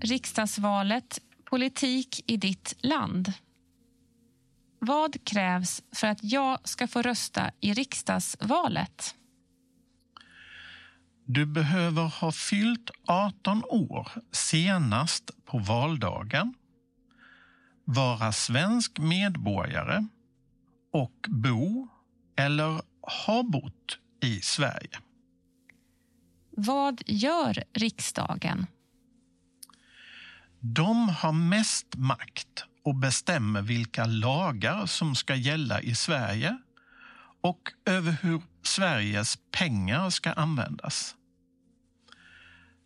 riksdagsvalet politik i ditt land. Vad krävs för att jag ska få rösta i riksdagsvalet? Du behöver ha fyllt 18 år senast på valdagen, vara svensk medborgare och bo eller ha bott i Sverige. Vad gör riksdagen? De har mest makt och bestämmer vilka lagar som ska gälla i Sverige och över hur Sveriges pengar ska användas.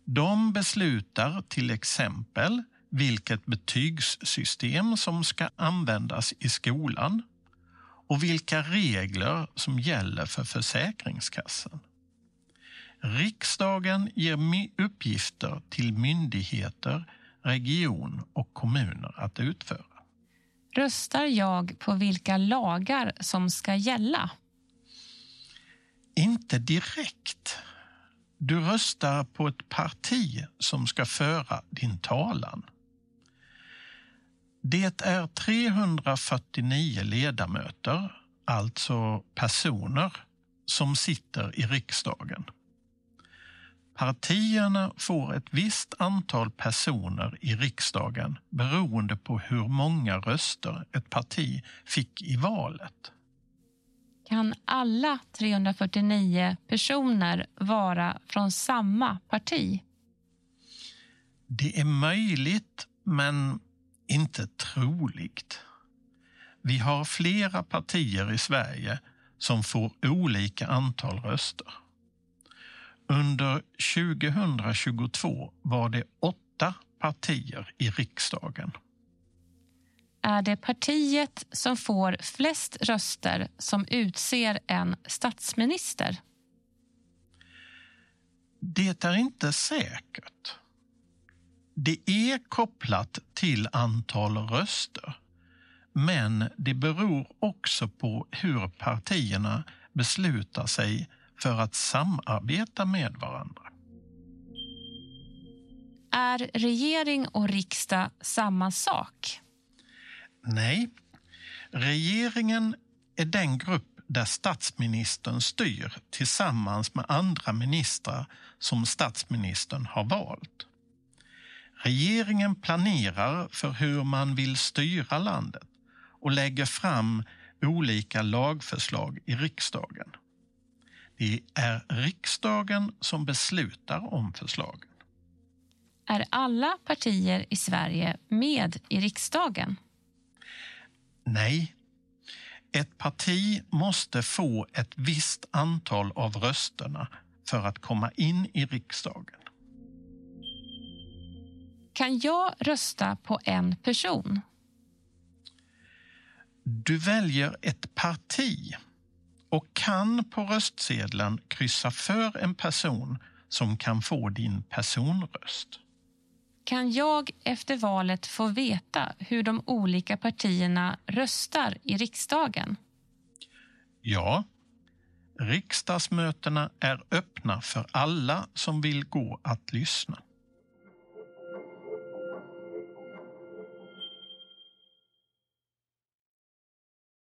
De beslutar till exempel vilket betygssystem som ska användas i skolan och vilka regler som gäller för Försäkringskassan. Riksdagen ger uppgifter till myndigheter, region och kommuner att utföra. Röstar jag på vilka lagar som ska gälla? Inte direkt. Du röstar på ett parti som ska föra din talan. Det är 349 ledamöter, alltså personer, som sitter i riksdagen. Partierna får ett visst antal personer i riksdagen beroende på hur många röster ett parti fick i valet. Kan alla 349 personer vara från samma parti? Det är möjligt, men inte troligt. Vi har flera partier i Sverige som får olika antal röster. Under 2022 var det åtta partier i riksdagen. Är det partiet som får flest röster som utser en statsminister? Det är inte säkert. Det är kopplat till antal röster, men det beror också på hur partierna beslutar sig för att samarbeta med varandra. Är regering och riksdag samma sak? Nej. Regeringen är den grupp där statsministern styr tillsammans med andra ministrar som statsministern har valt. Regeringen planerar för hur man vill styra landet och lägger fram olika lagförslag i riksdagen. Det är riksdagen som beslutar om förslagen. Är alla partier i Sverige med i riksdagen? Nej. Ett parti måste få ett visst antal av rösterna för att komma in i riksdagen. Kan jag rösta på en person? Du väljer ett parti och kan på röstsedeln kryssa för en person som kan få din personröst. Kan jag efter valet få veta hur de olika partierna röstar i riksdagen? Ja. Riksdagsmötena är öppna för alla som vill gå att lyssna.